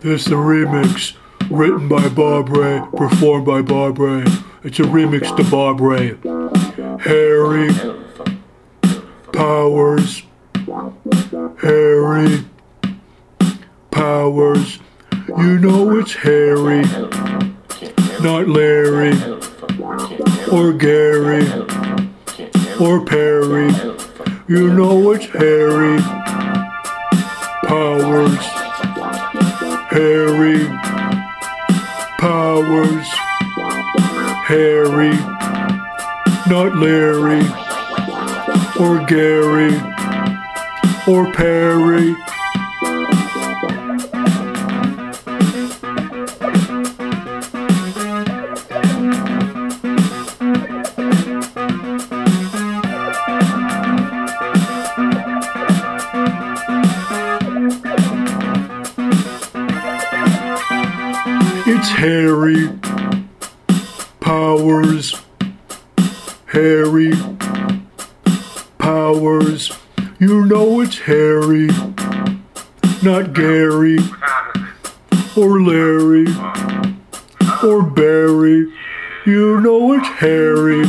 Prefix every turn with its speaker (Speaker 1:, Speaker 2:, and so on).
Speaker 1: This is a remix written by Bob Ray, performed by Bob Ray. It's a remix to Bob Ray. Harry Powers. Harry Powers. You know it's Harry, not Larry or Gary or Perry. You know it's Harry Powers. Harry Powers. Harry, not Larry or Gary or Perry. It's Harry Powers. Harry Powers. You know it's Harry, not Gary or Larry or Barry. You know it's Harry.